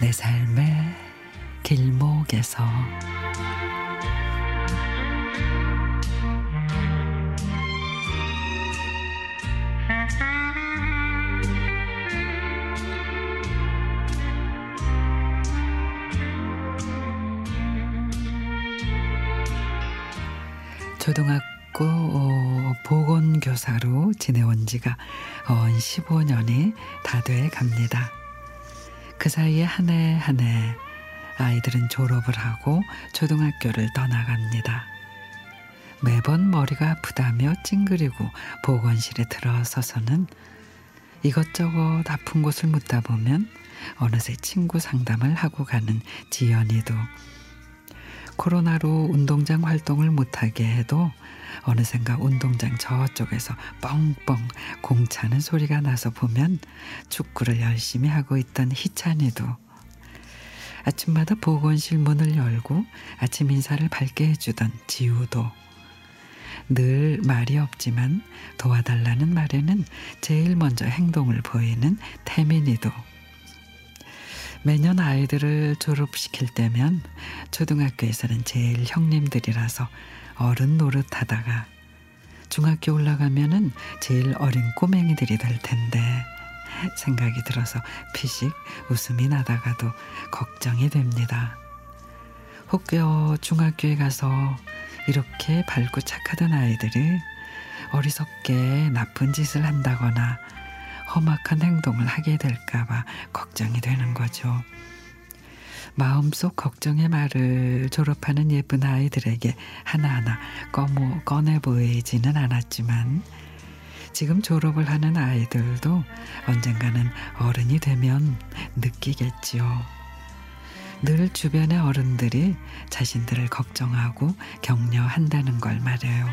내 삶의 길목에서 초등학교 어, 보건교사로 지내온 지가 언 15년이 다 돼 갑니다. 그 사이에 한 해 한 해 아이들은 졸업을 하고 초등학교를 떠나갑니다. 매번 머리가 아프다며 찡그리고 보건실에 들어서서는 이것저것 아픈 곳을 묻다 보면 어느새 친구 상담을 하고 가는 지연이도 코로나로 운동장 활동을 못하게 해도 어느샌가 운동장 저쪽에서 뻥뻥 공차는 소리가 나서 보면 축구를 열심히 하고 있던 희찬이도 아침마다 보건실 문을 열고 아침 인사를 밝게 해주던 지우도. 늘 말이 없지만 도와달라는 말에는 제일 먼저 행동을 보이는 태민이도 매년 아이들을 졸업시킬 때면 초등학교에서는 제일 형님들이라서 어른 노릇하다가 중학교 올라가면은 제일 어린 꼬맹이들이 될 텐데 생각이 들어서 피식 웃음이 나다가도 걱정이 됩니다. 혹여 중학교에 가서 이렇게 밝고 착하던 아이들이 어리석게 나쁜 짓을 한다거나 험악한 행동을 하게 될까봐 걱정이 되는 거죠. 마음속 걱정의 말을 졸업하는 예쁜 아이들에게 하나하나 꺼모, 꺼내 보이지는 않았지만 지금 졸업을 하는 아이들도 언젠가는 어른이 되면 느끼겠지요. 늘 주변의 어른들이 자신들을 걱정하고 격려한다는 걸 말해요.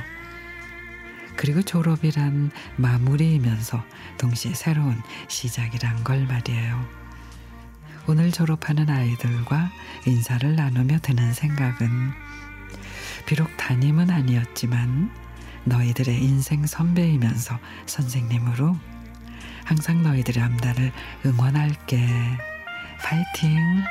그리고 졸업이란 마무리이면서 동시에 새로운 시작이란 걸 말이에요. 오늘 졸업하는 아이들과 인사를 나누며 드는 생각은 비록 담임은 아니었지만 너희들의 인생 선배이면서 선생님으로 항상 너희들의 앞날을 응원할게. 파이팅!